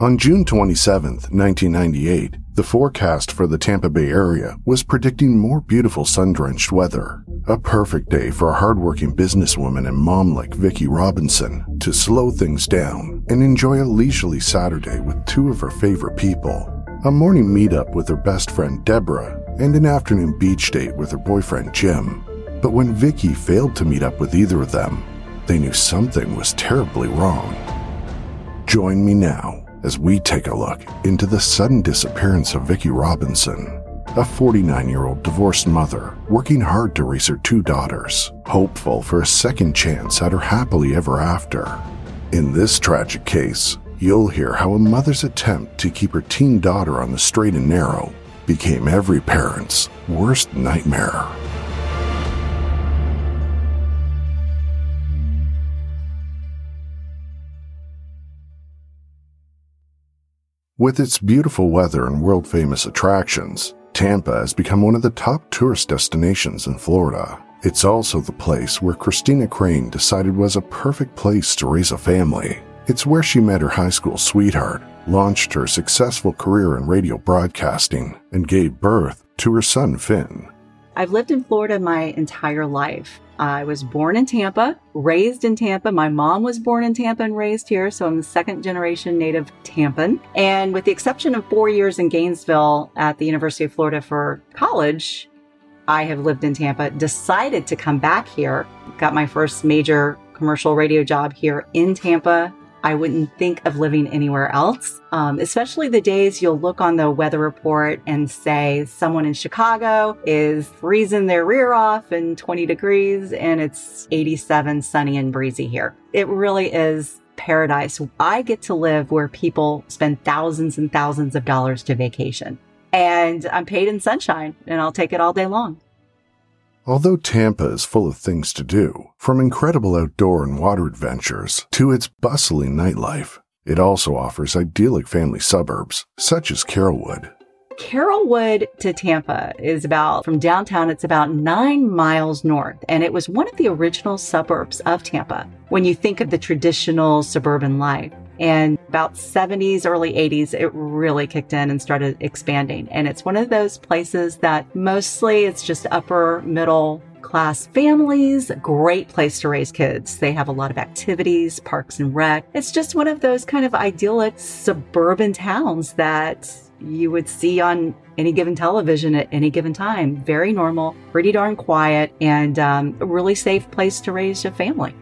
On June 27, 1998, the forecast for the Tampa Bay area was predicting more beautiful sun drenched weather. A perfect day for a hardworking businesswoman and mom like Vicki Robinson to slow things down and enjoy a leisurely Saturday with two of her favorite people. A morning meetup with her best friend Deborah and an afternoon beach date with her boyfriend Jim. But when Vicki failed to meet up with either of them, they knew something was terribly wrong. Join me now as we take a look into the sudden disappearance of Vicki Robinson, a 49 year old divorced mother working hard to raise her two daughters, hopeful for a second chance at her happily ever after. In this tragic case, you'll hear how a mother's attempt to keep her teen daughter on the straight and narrow became every parent's worst nightmare. With its beautiful weather and world famous attractions, Tampa has become one of the top tourist destinations in Florida. It's also the place where Christina Crane decided was a perfect place to raise a family. It's where she met her high school sweetheart, launched her successful career in radio broadcasting, and gave birth to her son Finn. I've lived in Florida my entire life. I was born in Tampa, raised in Tampa. My mom was born in Tampa and raised here, so I'm the second generation native Tampan. And with the exception of four years in Gainesville at the University of Florida for college, I have lived in Tampa, decided to come back here, got my first major commercial radio job here in Tampa I wouldn't think of living anywhere else, um, especially the days you'll look on the weather report and say someone in Chicago is freezing their rear off in 20 degrees and it's 87 sunny and breezy here. It really is paradise. I get to live where people spend thousands and thousands of dollars to vacation. And I'm paid in sunshine and I'll take it all day long. Although Tampa is full of things to do, from incredible outdoor and water adventures to its bustling nightlife, it also offers idyllic family suburbs, such as Carrollwood. Carrollwood to Tampa is about, from downtown, it's about nine miles north, and it was one of the original suburbs of Tampa when you think of the traditional suburban life. And about 70s, early 80s, it really kicked in and started expanding. And it's one of those places that mostly it's just upper middle class families, great place to raise kids. They have a lot of activities, parks and rec. It's just one of those kind of idyllic suburban towns that you would see on any given television at any given time. Very normal, pretty darn quiet, and um, a really safe place to raise a family.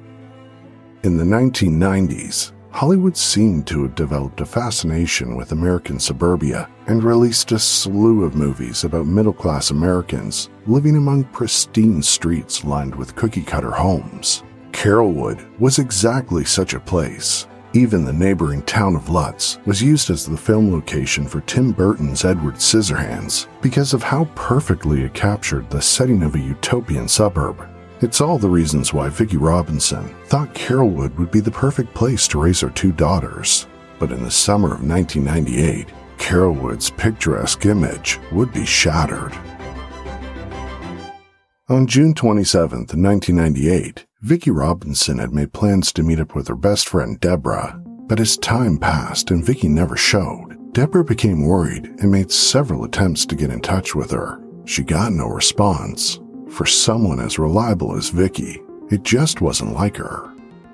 In the 1990s, Hollywood seemed to have developed a fascination with American suburbia and released a slew of movies about middle class Americans living among pristine streets lined with cookie cutter homes. Carrollwood was exactly such a place. Even the neighboring town of Lutz was used as the film location for Tim Burton's Edward Scissorhands because of how perfectly it captured the setting of a utopian suburb it's all the reasons why Vicki Robinson thought Carrollwood would be the perfect place to raise her two daughters. But in the summer of 1998, Carrollwood's picturesque image would be shattered. On June 27, 1998, Vicki Robinson had made plans to meet up with her best friend Deborah, but as time passed and Vicki never showed, Deborah became worried and made several attempts to get in touch with her. She got no response, for someone as reliable as Vicki, it just wasn't like her.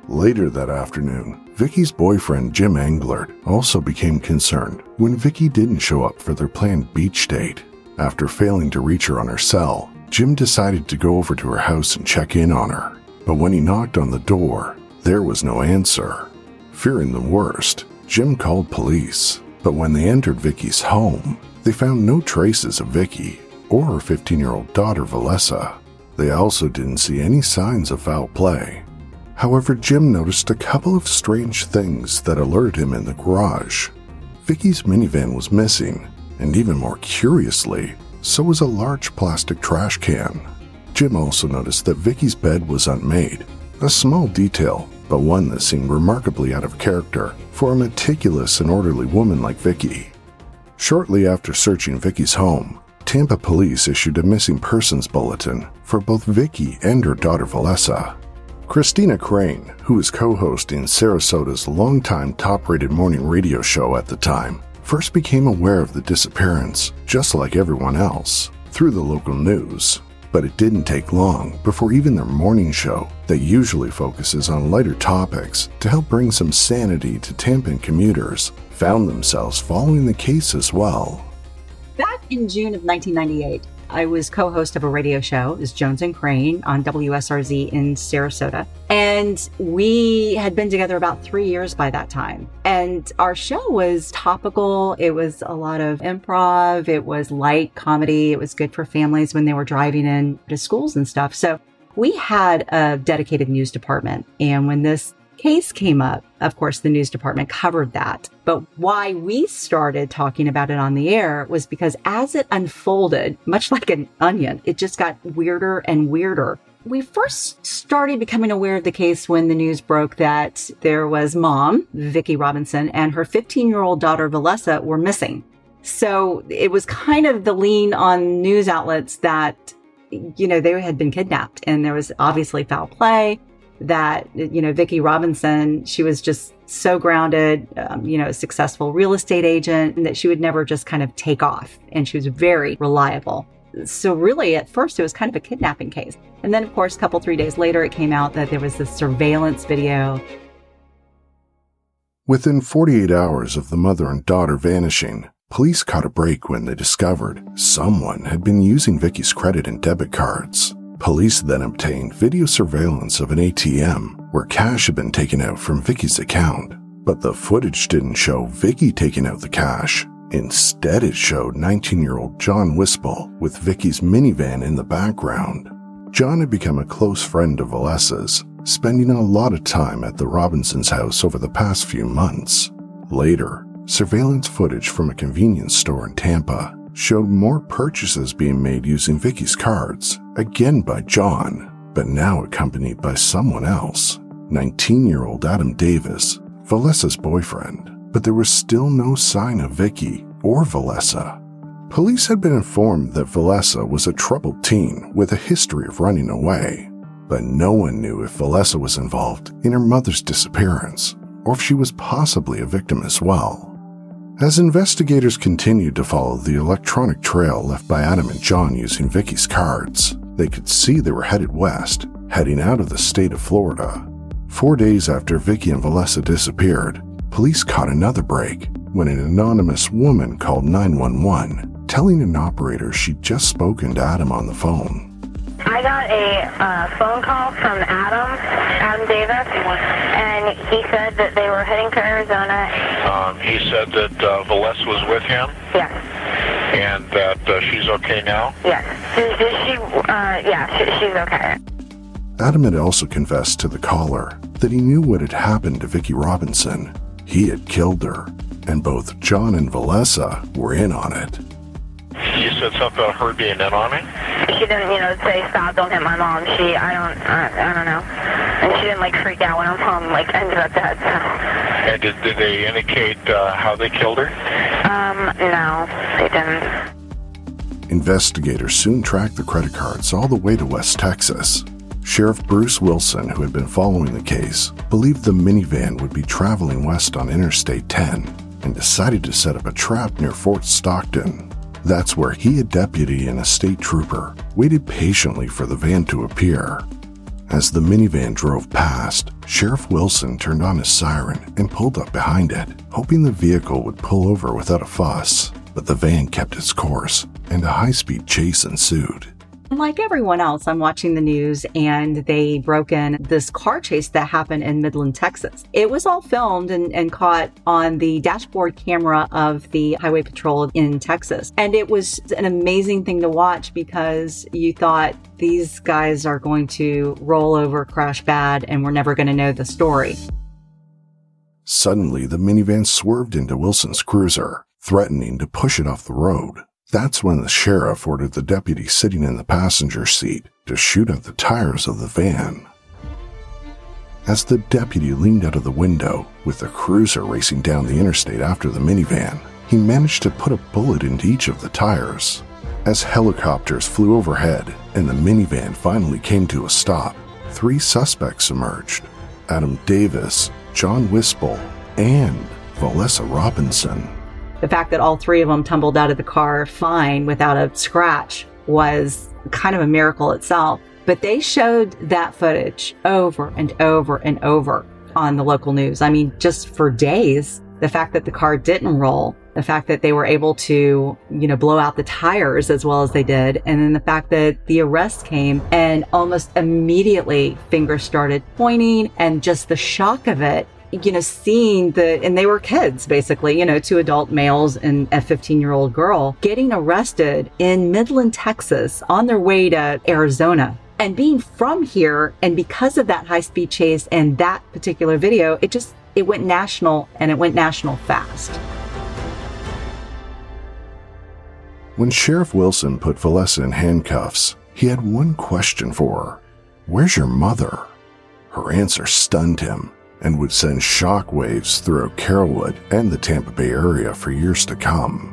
Later that afternoon, Vicki's boyfriend Jim Englert also became concerned when Vicki didn't show up for their planned beach date. After failing to reach her on her cell, Jim decided to go over to her house and check in on her. But when he knocked on the door, there was no answer. Fearing the worst, Jim called police. But when they entered Vicki's home, they found no traces of Vicki or her 15 year old daughter, Valessa. They also didn't see any signs of foul play. However, Jim noticed a couple of strange things that alerted him in the garage. Vicki's minivan was missing, and even more curiously, so was a large plastic trash can. Jim also noticed that Vicki's bed was unmade, a small detail, but one that seemed remarkably out of character for a meticulous and orderly woman like Vicki. Shortly after searching Vicki's home, Tampa police issued a missing persons bulletin for both Vicki and her daughter Valessa. Christina Crane, who was co hosting Sarasota's longtime top rated morning radio show at the time, first became aware of the disappearance, just like everyone else, through the local news. But it didn't take long before even their morning show, that usually focuses on lighter topics to help bring some sanity to Tampa commuters, found themselves following the case as well. In June of 1998, I was co host of a radio show, is Jones and Crane on WSRZ in Sarasota. And we had been together about three years by that time. And our show was topical. It was a lot of improv. It was light comedy. It was good for families when they were driving in to schools and stuff. So we had a dedicated news department. And when this case came up, of course, the news department covered that. But why we started talking about it on the air was because as it unfolded, much like an onion, it just got weirder and weirder. We first started becoming aware of the case when the news broke that there was mom, Vicki Robinson, and her 15 year old daughter, Valessa, were missing. So it was kind of the lean on news outlets that, you know, they had been kidnapped and there was obviously foul play that, you know, Vicki Robinson, she was just so grounded, um, you know, a successful real estate agent, and that she would never just kind of take off. And she was very reliable. So, really, at first, it was kind of a kidnapping case. And then, of course, a couple, three days later, it came out that there was this surveillance video. Within 48 hours of the mother and daughter vanishing, police caught a break when they discovered someone had been using Vicki's credit and debit cards. Police then obtained video surveillance of an ATM where cash had been taken out from Vicki's account, but the footage didn't show Vicki taking out the cash. Instead, it showed 19 year old John Whispel with Vicki's minivan in the background. John had become a close friend of Valessa's, spending a lot of time at the Robinsons' house over the past few months. Later, surveillance footage from a convenience store in Tampa showed more purchases being made using Vicki's cards, again by John, but now accompanied by someone else, 19 year old Adam Davis, Valessa's boyfriend. But there was still no sign of Vicki or Valessa. Police had been informed that Valessa was a troubled teen with a history of running away, but no one knew if Valessa was involved in her mother's disappearance or if she was possibly a victim as well. As investigators continued to follow the electronic trail left by Adam and John using Vicki's cards, they could see they were headed west, heading out of the state of Florida. Four days after Vicki and Valessa disappeared, police caught another break when an anonymous woman called 911, telling an operator she'd just spoken to Adam on the phone. I got a uh, phone call from Adam, Adam Davis, and he said that they were heading to Arizona. Um, he said that uh, Valessa was with him Yes, and that uh, she's okay now. yes. Is, is she? Uh, yeah, she, she's okay. Adam had also confessed to the caller that he knew what had happened to Vicki Robinson. He had killed her, and both John and Valessa were in on it. You said something about her being in on it. She didn't, you know, say stop, don't hit my mom. She, I don't, I, I don't know. And she didn't like freak out when her home, like ended up dead. So, And did, did they indicate uh, how they killed her? um, no, they didn't. Investigators soon tracked the credit cards all the way to West Texas. Sheriff Bruce Wilson, who had been following the case, believed the minivan would be traveling west on Interstate 10 and decided to set up a trap near Fort Stockton. That's where he, a deputy and a state trooper, waited patiently for the van to appear. As the minivan drove past, Sheriff Wilson turned on his siren and pulled up behind it, hoping the vehicle would pull over without a fuss. But the van kept its course, and a high speed chase ensued. Like everyone else, I'm watching the news and they broke in this car chase that happened in Midland, Texas. It was all filmed and, and caught on the dashboard camera of the Highway Patrol in Texas. And it was an amazing thing to watch because you thought these guys are going to roll over, crash bad, and we're never going to know the story. Suddenly, the minivan swerved into Wilson's cruiser, threatening to push it off the road. That's when the sheriff ordered the deputy sitting in the passenger seat to shoot out the tires of the van. As the deputy leaned out of the window, with the cruiser racing down the interstate after the minivan, he managed to put a bullet into each of the tires. As helicopters flew overhead and the minivan finally came to a stop, three suspects emerged Adam Davis, John Whispel, and Valessa Robinson. The fact that all three of them tumbled out of the car fine without a scratch was kind of a miracle itself. But they showed that footage over and over and over on the local news. I mean, just for days, the fact that the car didn't roll, the fact that they were able to, you know, blow out the tires as well as they did, and then the fact that the arrest came and almost immediately fingers started pointing and just the shock of it you know, seeing the, and they were kids basically, you know, two adult males and a 15 year old girl getting arrested in Midland, Texas on their way to Arizona. And being from here, and because of that high speed chase and that particular video, it just, it went national and it went national fast. When Sheriff Wilson put Valessa in handcuffs, he had one question for her Where's your mother? Her answer stunned him and would send shockwaves throughout Carrollwood and the Tampa Bay area for years to come.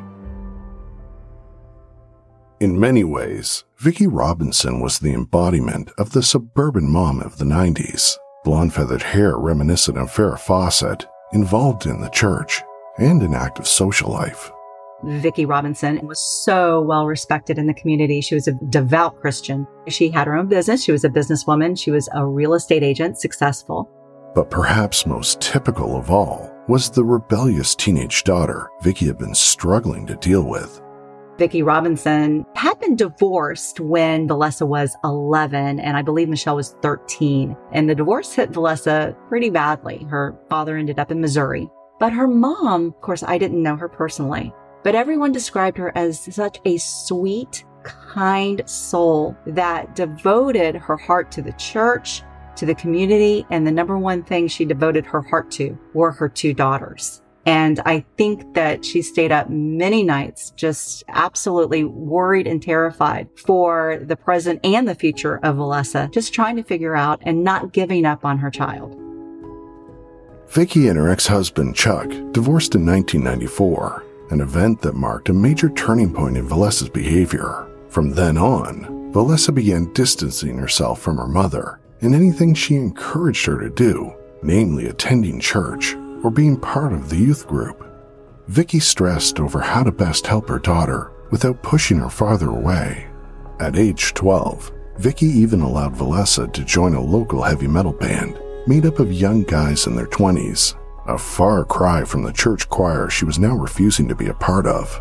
In many ways, Vicki Robinson was the embodiment of the suburban mom of the 90s, blonde feathered hair reminiscent of Farrah Fawcett, involved in the church and in active social life. Vicki Robinson was so well respected in the community. She was a devout Christian. She had her own business. She was a businesswoman. She was a real estate agent, successful. But perhaps most typical of all was the rebellious teenage daughter Vicki had been struggling to deal with. Vicki Robinson had been divorced when Valessa was 11, and I believe Michelle was 13. And the divorce hit Valessa pretty badly. Her father ended up in Missouri. But her mom, of course, I didn't know her personally, but everyone described her as such a sweet, kind soul that devoted her heart to the church to the community. And the number one thing she devoted her heart to were her two daughters. And I think that she stayed up many nights, just absolutely worried and terrified for the present and the future of Valessa, just trying to figure out and not giving up on her child. Vicki and her ex-husband Chuck divorced in 1994, an event that marked a major turning point in Valessa's behavior. From then on, Valessa began distancing herself from her mother in anything she encouraged her to do, namely attending church or being part of the youth group. Vicki stressed over how to best help her daughter without pushing her farther away. At age 12, Vicki even allowed Valessa to join a local heavy metal band made up of young guys in their 20s, a far cry from the church choir she was now refusing to be a part of.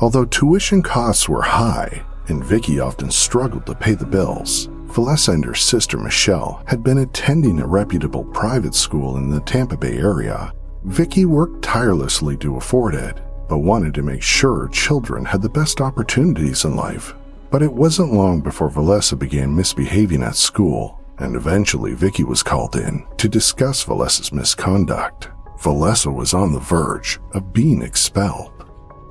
Although tuition costs were high and Vicki often struggled to pay the bills, Valessa and her sister Michelle had been attending a reputable private school in the Tampa Bay area. Vicki worked tirelessly to afford it, but wanted to make sure children had the best opportunities in life. But it wasn't long before Valessa began misbehaving at school, and eventually Vicki was called in to discuss Valessa's misconduct. Valessa was on the verge of being expelled.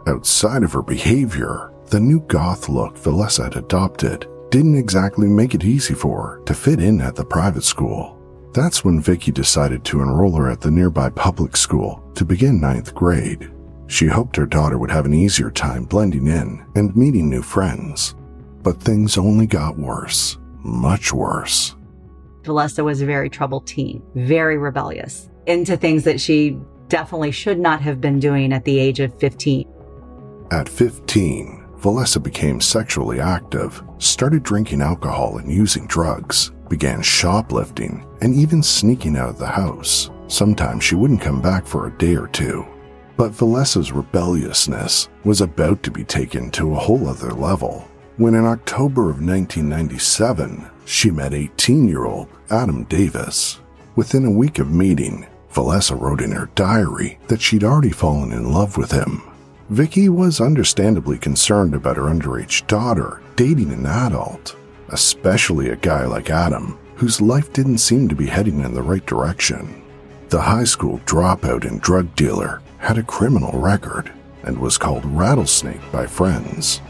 Outside of her behavior, the new goth look Valessa had adopted didn't exactly make it easy for her to fit in at the private school. That's when Vicki decided to enroll her at the nearby public school to begin ninth grade. She hoped her daughter would have an easier time blending in and meeting new friends. But things only got worse, much worse. Valessa was a very troubled teen, very rebellious, into things that she definitely should not have been doing at the age of 15. At 15, Valessa became sexually active, started drinking alcohol and using drugs, began shoplifting, and even sneaking out of the house. Sometimes she wouldn't come back for a day or two. But Valessa's rebelliousness was about to be taken to a whole other level. when in October of 1997, she met 18 year old Adam Davis. Within a week of meeting, Valessa wrote in her diary that she'd already fallen in love with him. Vicki was understandably concerned about her underage daughter dating an adult, especially a guy like Adam, whose life didn't seem to be heading in the right direction. The high school dropout and drug dealer had a criminal record and was called Rattlesnake by friends.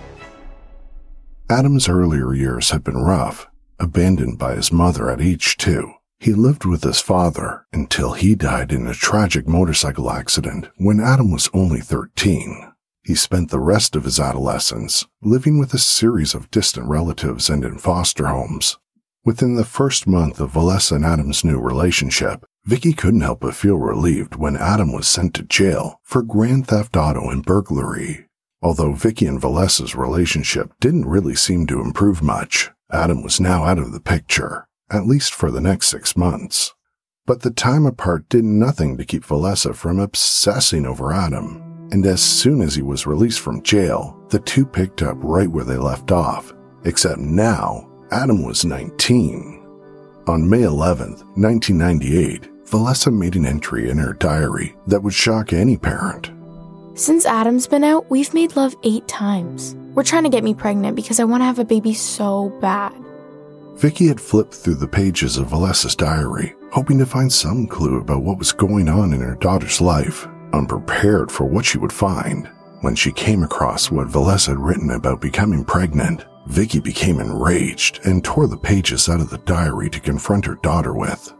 Adam's earlier years had been rough, abandoned by his mother at age two. He lived with his father until he died in a tragic motorcycle accident when Adam was only 13. He spent the rest of his adolescence living with a series of distant relatives and in foster homes. Within the first month of Valessa and Adam's new relationship, Vicki couldn't help but feel relieved when Adam was sent to jail for grand theft auto and burglary. Although Vicki and Valessa's relationship didn't really seem to improve much, Adam was now out of the picture, at least for the next six months. But the time apart did nothing to keep Valessa from obsessing over Adam, and as soon as he was released from jail, the two picked up right where they left off, except now Adam was 19. On May 11th, 1998, Valessa made an entry in her diary that would shock any parent. Since Adam's been out, we've made love eight times. We're trying to get me pregnant because I want to have a baby so bad. Vicki had flipped through the pages of Valessa's diary, hoping to find some clue about what was going on in her daughter's life, unprepared for what she would find. When she came across what Valessa had written about becoming pregnant, Vicki became enraged and tore the pages out of the diary to confront her daughter with.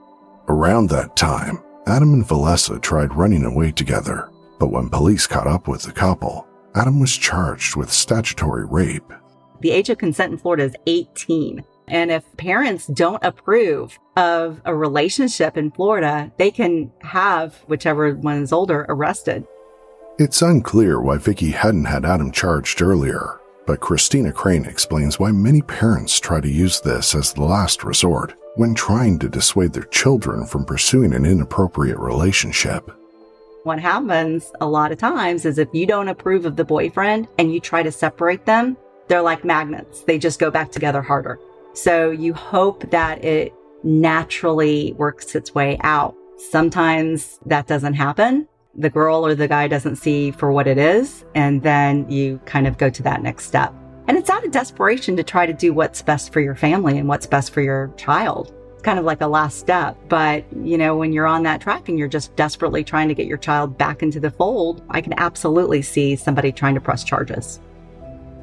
Around that time, Adam and Valessa tried running away together, but when police caught up with the couple, Adam was charged with statutory rape. The age of consent in Florida is 18. And if parents don't approve of a relationship in Florida, they can have whichever one is older arrested. It's unclear why Vicki hadn't had Adam charged earlier, but Christina Crane explains why many parents try to use this as the last resort when trying to dissuade their children from pursuing an inappropriate relationship. What happens a lot of times is if you don't approve of the boyfriend and you try to separate them, they're like magnets. They just go back together harder. So you hope that it naturally works its way out. Sometimes that doesn't happen. The girl or the guy doesn't see for what it is. And then you kind of go to that next step. And it's out of desperation to try to do what's best for your family and what's best for your child It's kind of like a last step. But, you know, when you're on that track and you're just desperately trying to get your child back into the fold, I can absolutely see somebody trying to press charges.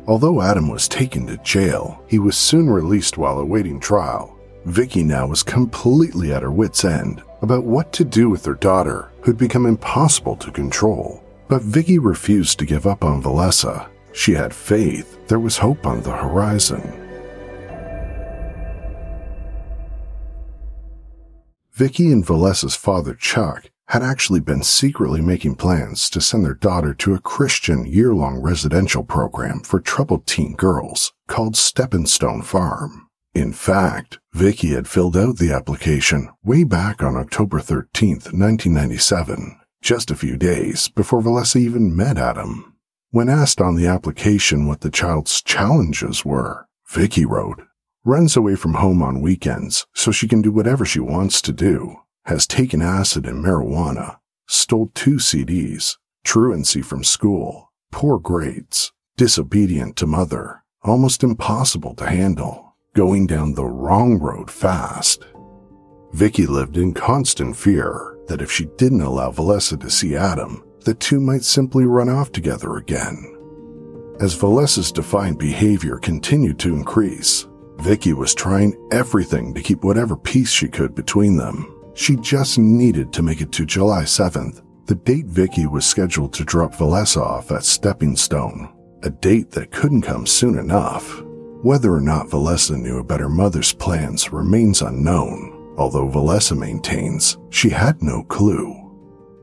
Although Adam was taken to jail, he was soon released while awaiting trial. Vicki now was completely at her wits' end about what to do with her daughter, who'd become impossible to control. But Vicki refused to give up on Valessa. She had faith there was hope on the horizon. Vicki and Valessa's father, Chuck, had actually been secretly making plans to send their daughter to a Christian year long residential program for troubled teen girls called Stepping Stone Farm. In fact, Vicki had filled out the application way back on October 13th, 1997, just a few days before Valessa even met Adam. When asked on the application what the child's challenges were, Vicki wrote, runs away from home on weekends so she can do whatever she wants to do, has taken acid and marijuana, stole two CDs, truancy from school, poor grades, disobedient to mother, almost impossible to handle, going down the wrong road fast. Vicki lived in constant fear that if she didn't allow Valessa to see Adam, the two might simply run off together again. As Valessa's defiant behavior continued to increase, Vicki was trying everything to keep whatever peace she could between them. She just needed to make it to July 7th, the date Vicki was scheduled to drop Valessa off at Stepping Stone, a date that couldn't come soon enough. Whether or not Valessa knew about her mother's plans remains unknown, although Valessa maintains she had no clue.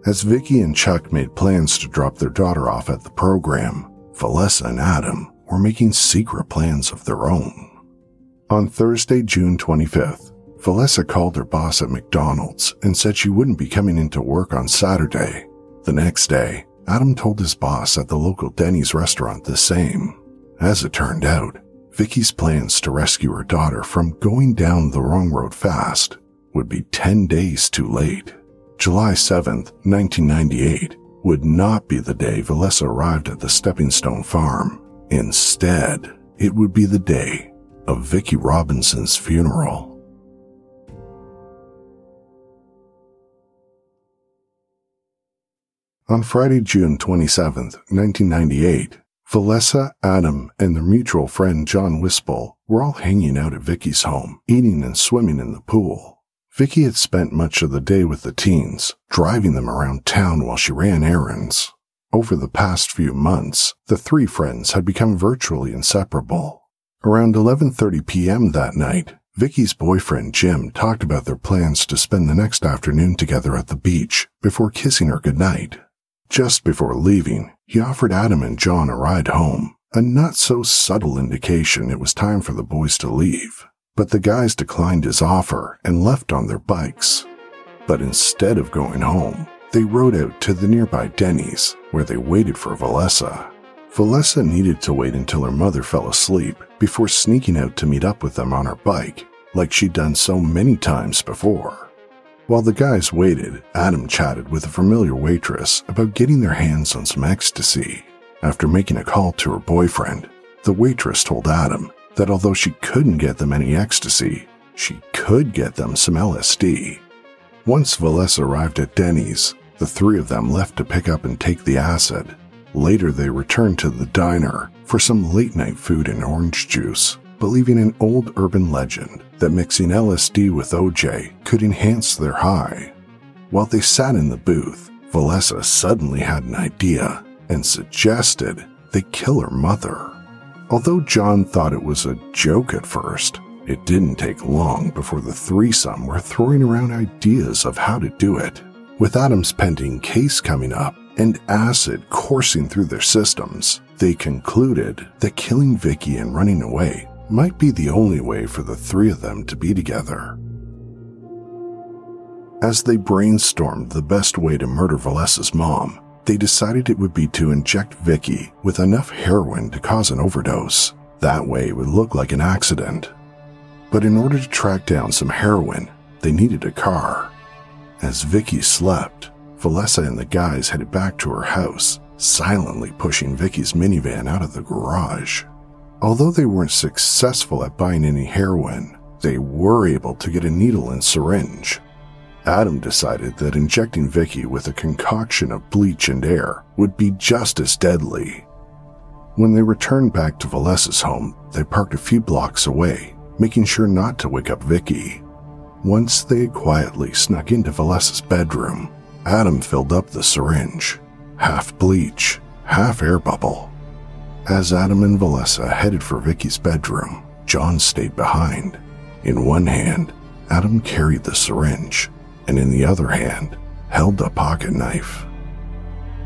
As Vicki and Chuck made plans to drop their daughter off at the program, Valessa and Adam were making secret plans of their own. On Thursday, June 25th, Valessa called her boss at McDonald's and said she wouldn't be coming into work on Saturday. The next day, Adam told his boss at the local Denny's restaurant the same. As it turned out, Vicki's plans to rescue her daughter from going down the wrong road fast would be 10 days too late. July 7th, 1998 would not be the day Valessa arrived at the Stepping Stone farm. Instead, it would be the day of Vicki Robinson's funeral. On Friday, June 27, 1998, Valessa, Adam, and their mutual friend John Whispel were all hanging out at Vicki's home, eating and swimming in the pool. Vicki had spent much of the day with the teens, driving them around town while she ran errands. Over the past few months, the three friends had become virtually inseparable. Around 11:30 p.m. that night, Vicki's boyfriend Jim talked about their plans to spend the next afternoon together at the beach before kissing her goodnight. Just before leaving, he offered Adam and John a ride home, a not so subtle indication it was time for the boys to leave. But the guys declined his offer and left on their bikes. But instead of going home, they rode out to the nearby Denny's, where they waited for Valessa. Valessa needed to wait until her mother fell asleep before sneaking out to meet up with them on her bike, like she'd done so many times before. While the guys waited, Adam chatted with a familiar waitress about getting their hands on some ecstasy. After making a call to her boyfriend, the waitress told Adam that although she couldn't get them any ecstasy, she could get them some LSD. Once Valessa arrived at Denny's, the three of them left to pick up and take the acid. Later, they returned to the diner for some late night food and orange juice believing an old urban legend that mixing LSD with OJ could enhance their high. While they sat in the booth, Valessa suddenly had an idea and suggested they kill her mother. Although John thought it was a joke at first, it didn't take long before the threesome were throwing around ideas of how to do it. With Adam's pending case coming up and acid coursing through their systems, they concluded that killing Vicki and running away might be the only way for the three of them to be together. As they brainstormed the best way to murder Valessa's mom, they decided it would be to inject Vicki with enough heroin to cause an overdose. That way it would look like an accident. But in order to track down some heroin, they needed a car. As Vicki slept, Valessa and the guys headed back to her house, silently pushing Vicki's minivan out of the garage. Although they weren't successful at buying any heroin, they were able to get a needle and syringe. Adam decided that injecting Vicki with a concoction of bleach and air would be just as deadly. When they returned back to Valessa's home, they parked a few blocks away, making sure not to wake up Vicki. Once they had quietly snuck into Valessa's bedroom, Adam filled up the syringe, half bleach, half air bubble. As Adam and Valessa headed for Vicki's bedroom, John stayed behind. In one hand, Adam carried the syringe, and in the other hand, held a pocket knife.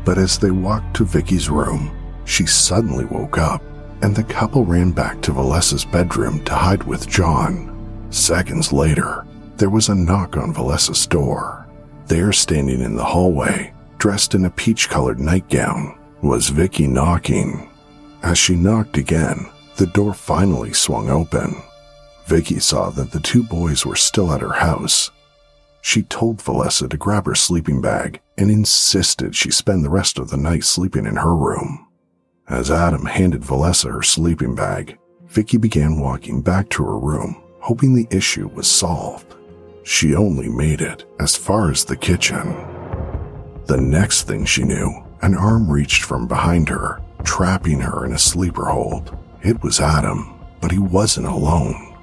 But as they walked to Vicki's room, she suddenly woke up, and the couple ran back to Valessa's bedroom to hide with John. Seconds later, there was a knock on Valessa's door. There, standing in the hallway, dressed in a peach colored nightgown, was Vicki knocking. As she knocked again, the door finally swung open. Vicki saw that the two boys were still at her house. She told Valessa to grab her sleeping bag and insisted she spend the rest of the night sleeping in her room. As Adam handed Valessa her sleeping bag, Vicki began walking back to her room, hoping the issue was solved. She only made it as far as the kitchen. The next thing she knew, an arm reached from behind her trapping her in a sleeper hold. It was Adam, but he wasn't alone.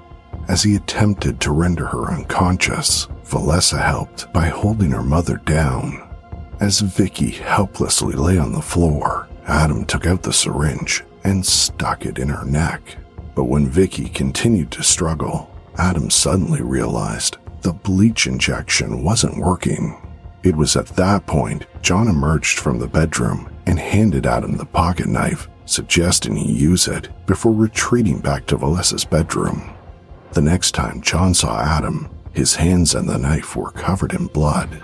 As he attempted to render her unconscious, Valessa helped by holding her mother down. As Vicki helplessly lay on the floor, Adam took out the syringe and stuck it in her neck. But when Vicki continued to struggle, Adam suddenly realized the bleach injection wasn't working. It was at that point John emerged from the bedroom and handed Adam the pocket knife, suggesting he use it before retreating back to Valessa's bedroom. The next time John saw Adam, his hands and the knife were covered in blood.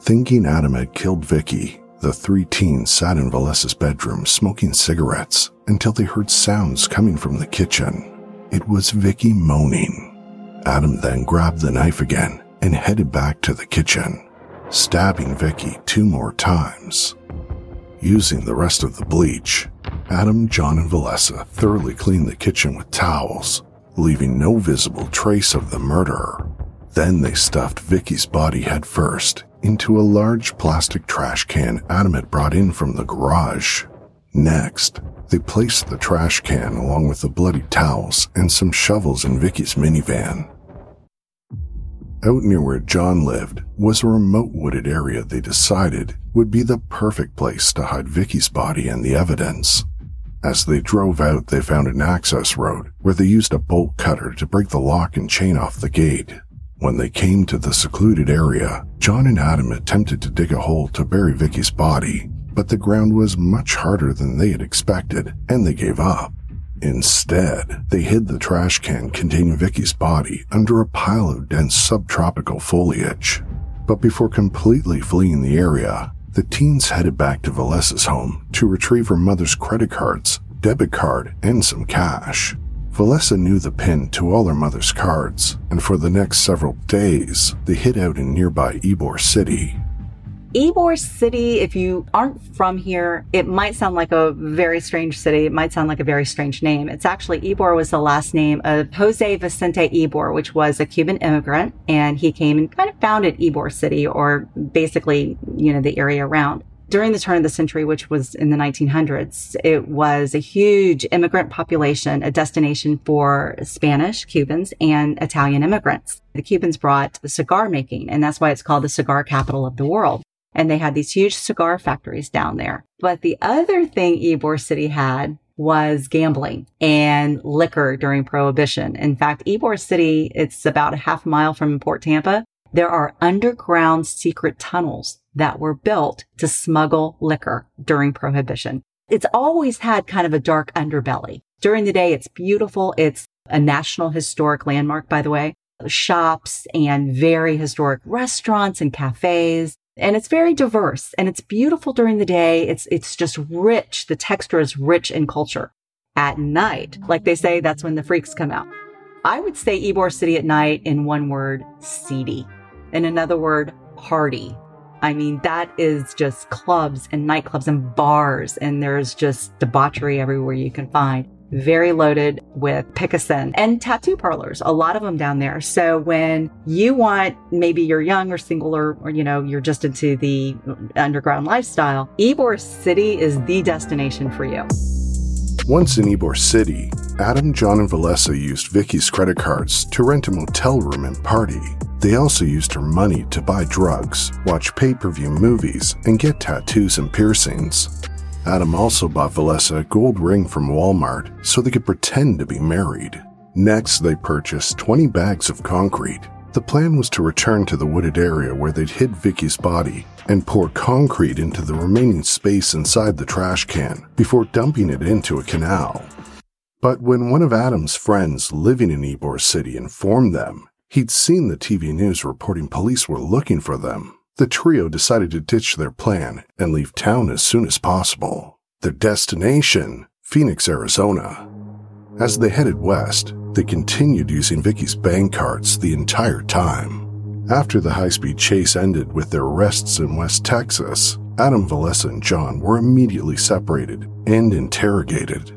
Thinking Adam had killed Vicki, The three teens sat in Valessa's bedroom smoking cigarettes until they heard sounds coming from the kitchen. It was Vicki moaning. Adam then grabbed the knife again and headed back to the kitchen, stabbing Vicki two more times. Using the rest of the bleach, Adam, John, and Valessa thoroughly cleaned the kitchen with towels, leaving no visible trace of the murderer. Then they stuffed Vicki's body head first into a large plastic trash can Adam had brought in from the garage. Next, they placed the trash can along with the bloody towels and some shovels in Vicki's minivan. Out near where John lived was a remote wooded area they decided would be the perfect place to hide Vicki's body and the evidence. As they drove out, they found an access road where they used a bolt cutter to break the lock and chain off the gate. When they came to the secluded area, John and Adam attempted to dig a hole to bury Vicki's body, but the ground was much harder than they had expected, and they gave up. Instead, they hid the trash can containing Vicki's body under a pile of dense subtropical foliage. But before completely fleeing the area, the teens headed back to Valessa's home to retrieve her mother's credit cards, debit card, and some cash. Valessa knew the pin to all her mother's cards, and for the next several days, they hid out in nearby Ybor City. Ybor City, if you aren't from here, it might sound like a very strange city. It might sound like a very strange name. It's actually, Ybor was the last name of Jose Vicente Ybor, which was a Cuban immigrant, and he came and kind of founded Ybor City, or basically, you know, the area around during the turn of the century, which was in the 1900s, it was a huge immigrant population, a destination for Spanish, Cubans, and Italian immigrants. The Cubans brought the cigar making, and that's why it's called the cigar capital of the world. And they had these huge cigar factories down there. But the other thing Ybor City had was gambling and liquor during prohibition. In fact, Ybor City, it's about a half mile from Port Tampa. There are underground secret tunnels that were built to smuggle liquor during prohibition. It's always had kind of a dark underbelly. During the day, it's beautiful. It's a national historic landmark, by the way. Shops and very historic restaurants and cafes. And it's very diverse and it's beautiful during the day. It's, it's just rich. The texture is rich in culture. At night, like they say, that's when the freaks come out. I would say Ybor City at night in one word, seedy. In another word, party. I mean, that is just clubs and nightclubs and bars, and there's just debauchery everywhere you can find. Very loaded with picassin and tattoo parlors, a lot of them down there. So when you want, maybe you're young or single or, or you know, you're just into the underground lifestyle, Ybor City is the destination for you. Once in Ybor City, Adam, John, and Valessa used Vicki's credit cards to rent a motel room and party. They also used her money to buy drugs, watch pay per view movies, and get tattoos and piercings. Adam also bought Valessa a gold ring from Walmart so they could pretend to be married. Next, they purchased 20 bags of concrete. The plan was to return to the wooded area where they'd hid Vicki's body and pour concrete into the remaining space inside the trash can before dumping it into a canal. But when one of Adam's friends living in Ybor City informed them He'd seen the TV news reporting police were looking for them. The trio decided to ditch their plan and leave town as soon as possible. Their destination, Phoenix, Arizona. As they headed west, they continued using Vicki's bank cards the entire time. After the high-speed chase ended with their arrests in West Texas, Adam Valessa and John were immediately separated and interrogated.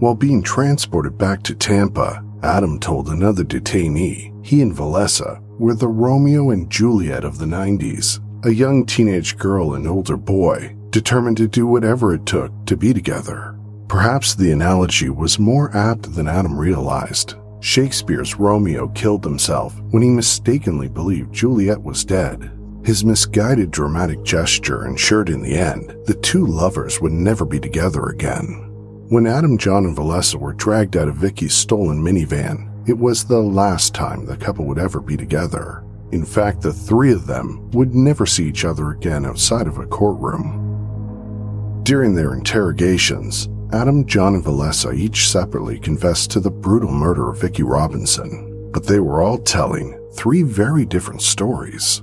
While being transported back to Tampa, Adam told another detainee he and Valessa were the Romeo and Juliet of the 90s, a young teenage girl and older boy determined to do whatever it took to be together. Perhaps the analogy was more apt than Adam realized. Shakespeare's Romeo killed himself when he mistakenly believed Juliet was dead. His misguided dramatic gesture ensured in the end the two lovers would never be together again. When Adam, John, and Valessa were dragged out of Vicki's stolen minivan, it was the last time the couple would ever be together. In fact, the three of them would never see each other again outside of a courtroom. During their interrogations, Adam, John, and Valessa each separately confessed to the brutal murder of Vicki Robinson, but they were all telling three very different stories.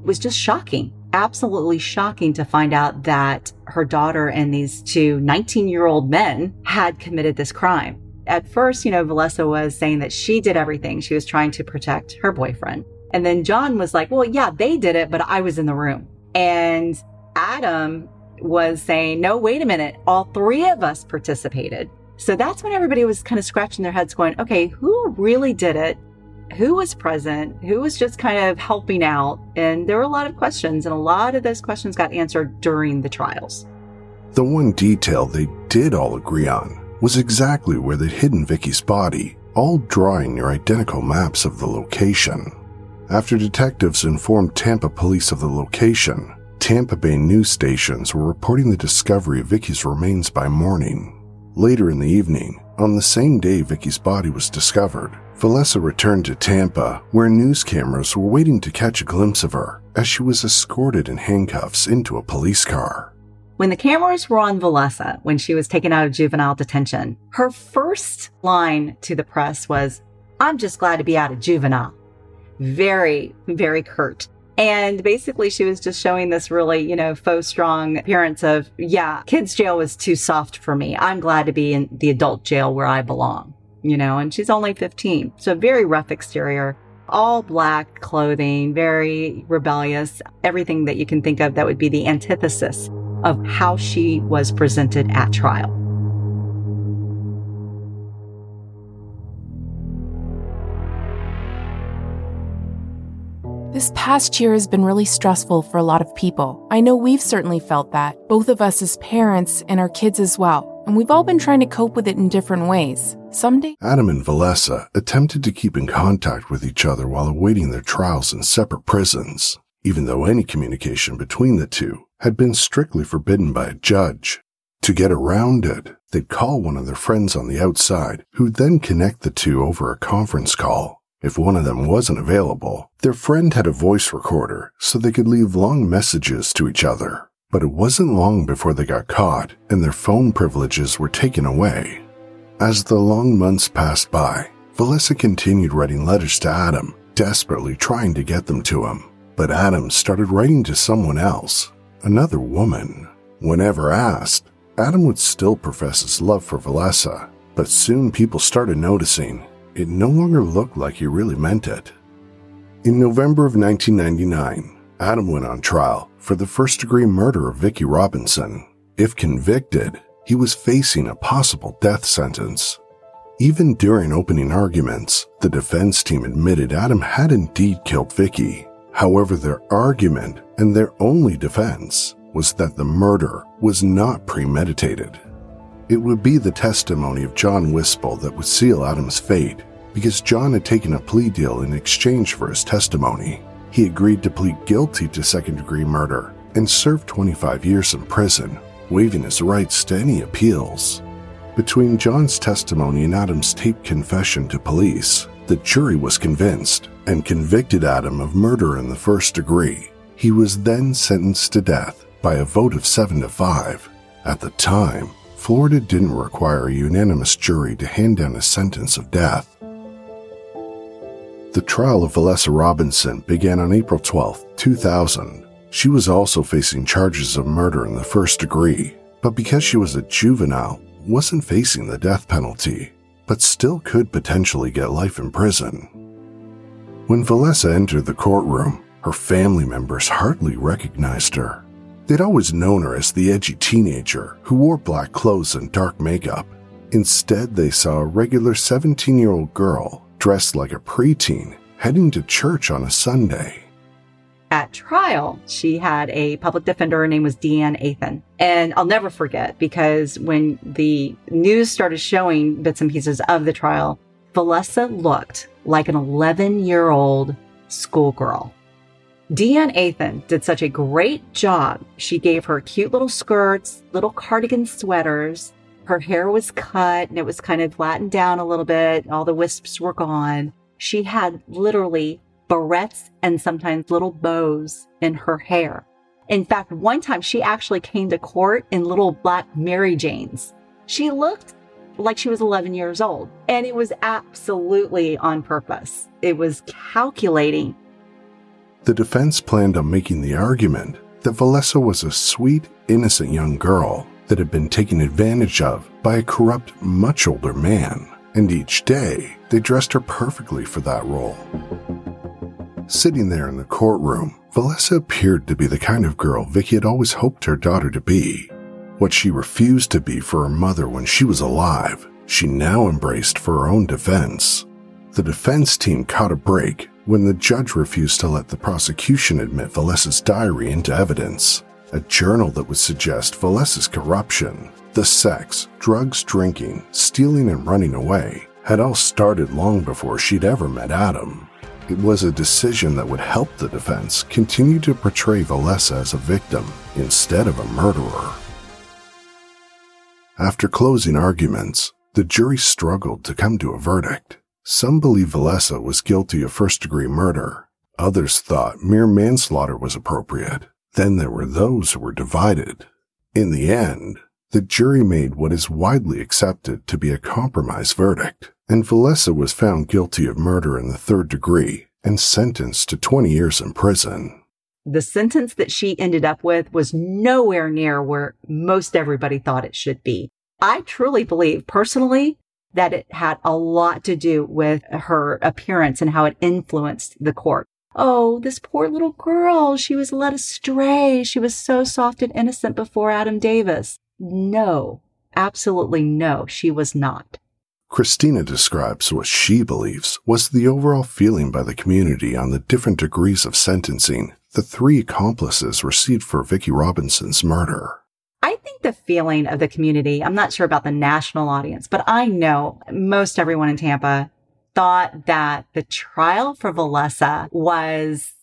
It was just shocking absolutely shocking to find out that her daughter and these two 19 year old men had committed this crime. At first, you know, Valessa was saying that she did everything. She was trying to protect her boyfriend. And then John was like, well, yeah, they did it, but I was in the room. And Adam was saying, no, wait a minute. All three of us participated. So that's when everybody was kind of scratching their heads going, okay, who really did it? Who was present? Who was just kind of helping out? And there were a lot of questions, and a lot of those questions got answered during the trials. The one detail they did all agree on was exactly where they'd hidden Vicki's body, all drawing near identical maps of the location. After detectives informed Tampa police of the location, Tampa Bay news stations were reporting the discovery of Vicki's remains by morning. Later in the evening, on the same day Vicki's body was discovered, Valessa returned to Tampa, where news cameras were waiting to catch a glimpse of her as she was escorted in handcuffs into a police car. When the cameras were on Valessa when she was taken out of juvenile detention, her first line to the press was, I'm just glad to be out of juvenile. Very, very curt. And basically, she was just showing this really, you know, faux strong appearance of, yeah, kids' jail was too soft for me. I'm glad to be in the adult jail where I belong, you know, and she's only 15. So, very rough exterior, all black clothing, very rebellious, everything that you can think of that would be the antithesis of how she was presented at trial. This past year has been really stressful for a lot of people. I know we've certainly felt that, both of us as parents and our kids as well. And we've all been trying to cope with it in different ways. Someday, Adam and Valessa attempted to keep in contact with each other while awaiting their trials in separate prisons, even though any communication between the two had been strictly forbidden by a judge. To get around it, they'd call one of their friends on the outside, who'd then connect the two over a conference call. If one of them wasn't available, their friend had a voice recorder so they could leave long messages to each other. But it wasn't long before they got caught and their phone privileges were taken away. As the long months passed by, Valessa continued writing letters to Adam, desperately trying to get them to him. But Adam started writing to someone else, another woman. Whenever asked, Adam would still profess his love for Valessa, but soon people started noticing it no longer looked like he really meant it. In November of 1999, Adam went on trial for the first degree murder of Vicki Robinson. If convicted, he was facing a possible death sentence. Even during opening arguments, the defense team admitted Adam had indeed killed Vicki. However, their argument and their only defense was that the murder was not premeditated. It would be the testimony of John Whispel that would seal Adam's fate because John had taken a plea deal in exchange for his testimony. He agreed to plead guilty to second degree murder and serve 25 years in prison, waiving his rights to any appeals. Between John's testimony and Adam's taped confession to police, the jury was convinced and convicted Adam of murder in the first degree. He was then sentenced to death by a vote of 7 to 5. At the time, Florida didn't require a unanimous jury to hand down a sentence of death. The trial of Valessa Robinson began on April 12, 2000. She was also facing charges of murder in the first degree, but because she was a juvenile, wasn't facing the death penalty, but still could potentially get life in prison. When Valessa entered the courtroom, her family members hardly recognized her. They'd always known her as the edgy teenager who wore black clothes and dark makeup. Instead, they saw a regular 17 year old girl dressed like a preteen heading to church on a Sunday. At trial, she had a public defender. Her name was Deanne Athan. And I'll never forget because when the news started showing bits and pieces of the trial, Valessa looked like an 11 year old schoolgirl. Deanne Athan did such a great job. She gave her cute little skirts, little cardigan sweaters. Her hair was cut and it was kind of flattened down a little bit. All the wisps were gone. She had literally barrettes and sometimes little bows in her hair. In fact, one time she actually came to court in little black Mary Janes. She looked like she was 11 years old and it was absolutely on purpose. It was calculating The defense planned on making the argument that Valessa was a sweet, innocent young girl that had been taken advantage of by a corrupt, much older man, and each day they dressed her perfectly for that role. Sitting there in the courtroom, Valessa appeared to be the kind of girl Vicki had always hoped her daughter to be. What she refused to be for her mother when she was alive, she now embraced for her own defense. The defense team caught a break when the judge refused to let the prosecution admit Valessa's diary into evidence, a journal that would suggest Valessa's corruption, the sex, drugs, drinking, stealing, and running away had all started long before she'd ever met Adam. It was a decision that would help the defense continue to portray Valessa as a victim instead of a murderer. After closing arguments, the jury struggled to come to a verdict. Some believe Valessa was guilty of first degree murder. Others thought mere manslaughter was appropriate. Then there were those who were divided. In the end, the jury made what is widely accepted to be a compromise verdict, and Valessa was found guilty of murder in the third degree and sentenced to 20 years in prison. The sentence that she ended up with was nowhere near where most everybody thought it should be. I truly believe personally that it had a lot to do with her appearance and how it influenced the court. Oh, this poor little girl. She was led astray. She was so soft and innocent before Adam Davis. No, absolutely no, she was not. Christina describes what she believes was the overall feeling by the community on the different degrees of sentencing the three accomplices received for Vicki Robinson's murder. I think the feeling of the community, I'm not sure about the national audience, but I know most everyone in Tampa thought that the trial for Valessa was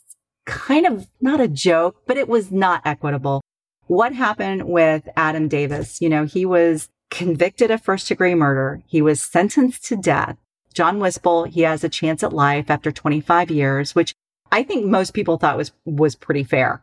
kind of not a joke, but it was not equitable. What happened with Adam Davis? You know, he was convicted of first degree murder. He was sentenced to death. John Whispel, he has a chance at life after 25 years, which I think most people thought was, was pretty fair.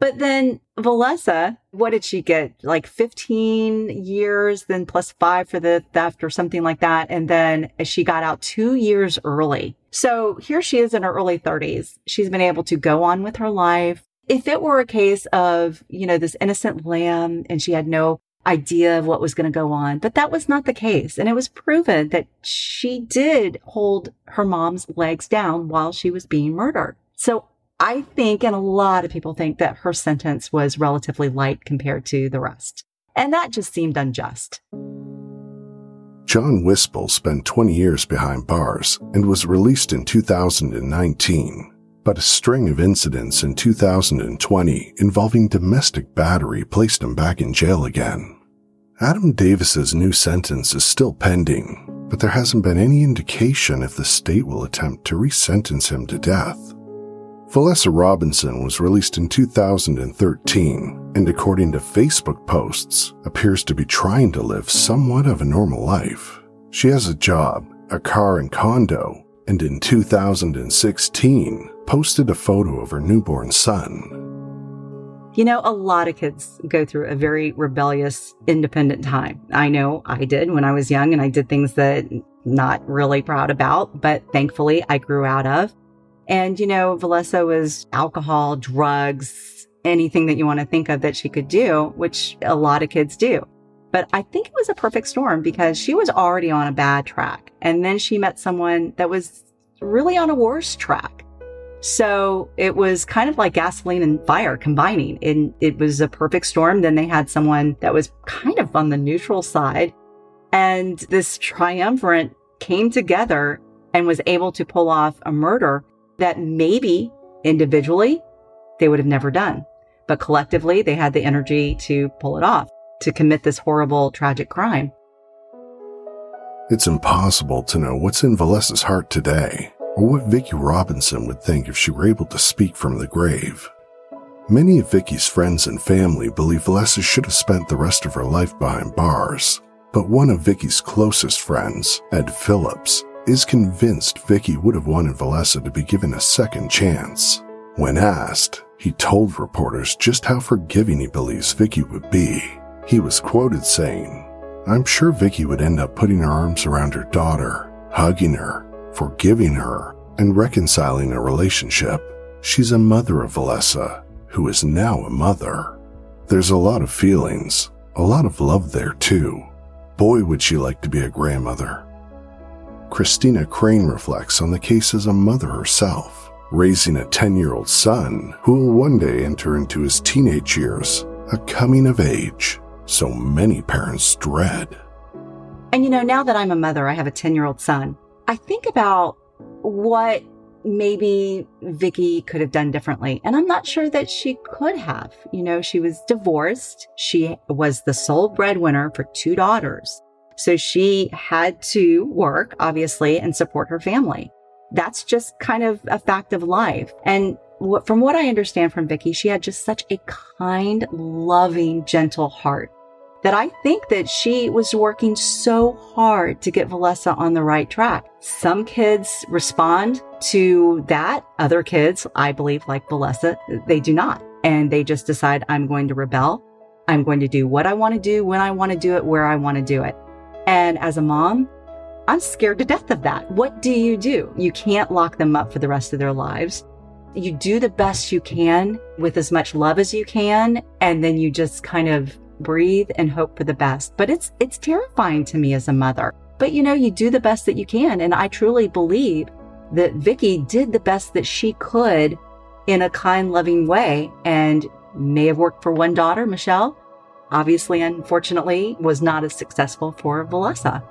But then Valessa, what did she get? Like 15 years, then plus five for the theft or something like that. And then she got out two years early. So here she is in her early 30s. She's been able to go on with her life. If it were a case of, you know, this innocent lamb and she had no idea of what was going to go on, but that was not the case. And it was proven that she did hold her mom's legs down while she was being murdered. So I think, and a lot of people think that her sentence was relatively light compared to the rest. And that just seemed unjust. John Whispel spent 20 years behind bars and was released in 2019. But a string of incidents in 2020 involving domestic battery placed him back in jail again. Adam Davis's new sentence is still pending, but there hasn't been any indication if the state will attempt to resentence him to death. Valessa Robinson was released in 2013 and, according to Facebook posts, appears to be trying to live somewhat of a normal life. She has a job, a car and condo, and in 2016 posted a photo of her newborn son. You know, a lot of kids go through a very rebellious, independent time. I know I did when I was young and I did things that not really proud about, but thankfully I grew out of. And, you know, Valessa was alcohol, drugs, anything that you want to think of that she could do, which a lot of kids do. But I think it was a perfect storm because she was already on a bad track. And then she met someone that was really on a worse track. So it was kind of like gasoline and fire combining. And it was a perfect storm. Then they had someone that was kind of on the neutral side. And this triumvirate came together and was able to pull off a murder that maybe individually they would have never done. But collectively, they had the energy to pull it off, to commit this horrible, tragic crime. It's impossible to know what's in Valessa's heart today, or what Vicki Robinson would think if she were able to speak from the grave. Many of Vicki's friends and family believe Valessa should have spent the rest of her life behind bars, but one of Vicki's closest friends, Ed Phillips, is convinced Vicki would have wanted Valessa to be given a second chance. When asked, he told reporters just how forgiving he believes Vicki would be. He was quoted saying, I'm sure Vicki would end up putting her arms around her daughter, hugging her, forgiving her, and reconciling a relationship. She's a mother of Valessa, who is now a mother. There's a lot of feelings, a lot of love there too. Boy, would she like to be a grandmother. Christina Crane reflects on the case as a mother herself, raising a 10 year old son who will one day enter into his teenage years, a coming of age so many parents dread. And you know, now that I'm a mother, I have a 10 year old son. I think about what maybe Vicki could have done differently. And I'm not sure that she could have. You know, she was divorced. She was the sole breadwinner for two daughters. So she had to work, obviously, and support her family. That's just kind of a fact of life. And what, from what I understand from Vicki, she had just such a kind, loving, gentle heart that I think that she was working so hard to get Valessa on the right track. Some kids respond to that. Other kids, I believe, like Valessa, they do not. And they just decide, I'm going to rebel. I'm going to do what I want to do, when I want to do it, where I want to do it. And as a mom, I'm scared to death of that. What do you do? You can't lock them up for the rest of their lives. You do the best you can with as much love as you can. And then you just kind of breathe and hope for the best. But it's, it's terrifying to me as a mother. But you know, you do the best that you can. And I truly believe that Vicki did the best that she could in a kind, loving way and may have worked for one daughter, Michelle. Obviously, unfortunately, was not as successful for Valessa.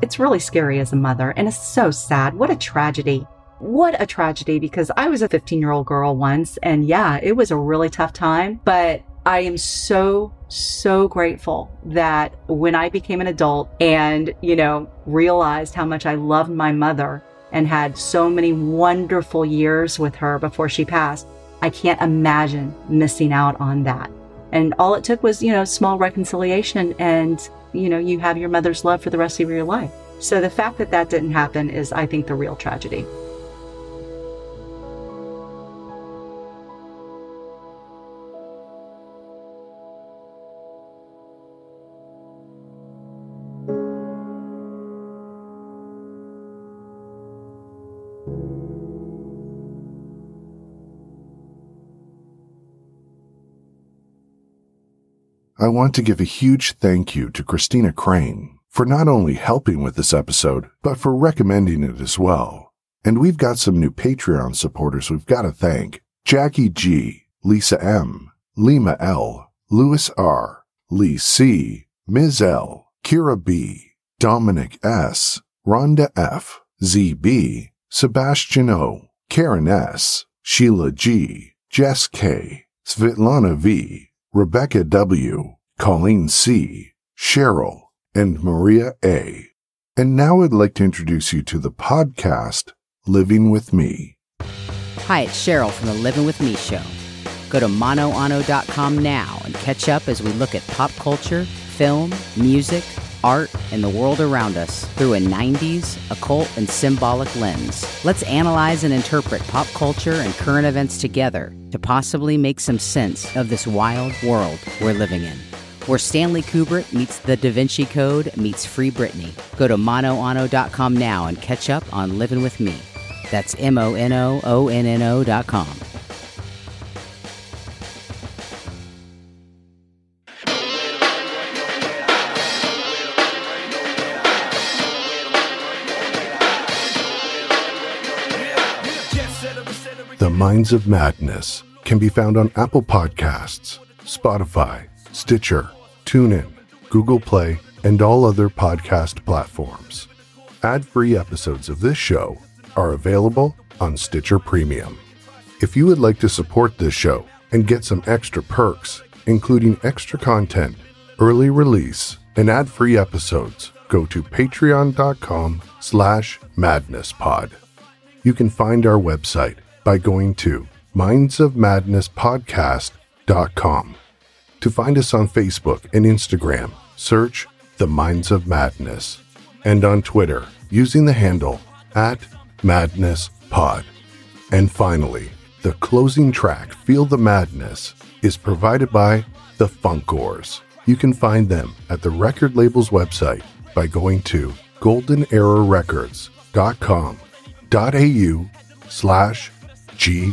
It's really scary as a mother and it's so sad. What a tragedy. What a tragedy because I was a 15 year old girl once and yeah, it was a really tough time, but I am so, so grateful that when I became an adult and, you know, realized how much I loved my mother and had so many wonderful years with her before she passed, I can't imagine missing out on that. And all it took was, you know, small reconciliation and, you know, you have your mother's love for the rest of your life. So the fact that that didn't happen is, I think, the real tragedy. I want to give a huge thank you to Christina Crane for not only helping with this episode, but for recommending it as well. And we've got some new Patreon supporters we've got to thank. Jackie G, Lisa M, Lima L, Lewis R, Lee C, Ms. L, Kira B, Dominic S, Rhonda F, ZB, Sebastian O, Karen S, Sheila G, Jess K, Svetlana V, Rebecca W., Colleen C., Cheryl, and Maria A. And now I'd like to introduce you to the podcast Living with Me. Hi, it's Cheryl from the Living with Me show. Go to monoonno.com now and catch up as we look at pop culture, film, music, art, and the world around us through a 90s, occult, and symbolic lens. Let's analyze and interpret pop culture and current events together to possibly make some sense of this wild world we're living in. Where Stanley Kubrick meets the Da Vinci Code meets Free Britney. Go to monoonno.com now and catch up on Living with Me. That's M O N O O N N O.com. Minds of Madness can be found on Apple Podcasts, Spotify, Stitcher, TuneIn, Google Play, and all other podcast platforms. Ad free episodes of this show are available on Stitcher Premium. If you would like to support this show and get some extra perks, including extra content, early release, and ad-free episodes, go to patreon.com slash madnesspod. You can find our website by going to mindsofmadnesspodcast.com. To find us on Facebook and Instagram, search The Minds of Madness, and on Twitter using the handle at MadnessPod. And finally, the closing track, Feel the Madness, is provided by The Funkoars. You can find them at the record label's website by going to goldenerarecords.com.au slash G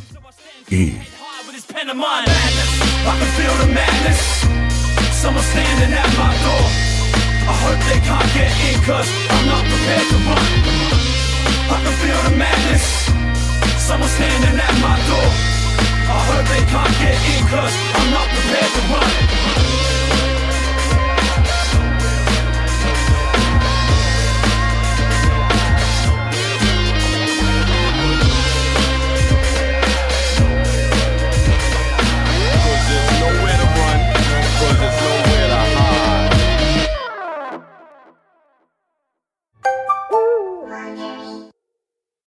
E. I can feel the madness. Someone standing at my door. I hope they can't get in, cause I'm not prepared to run. I can feel the madness. Someone standing at my door. I hope they can't get in, cause I'm not prepared to run.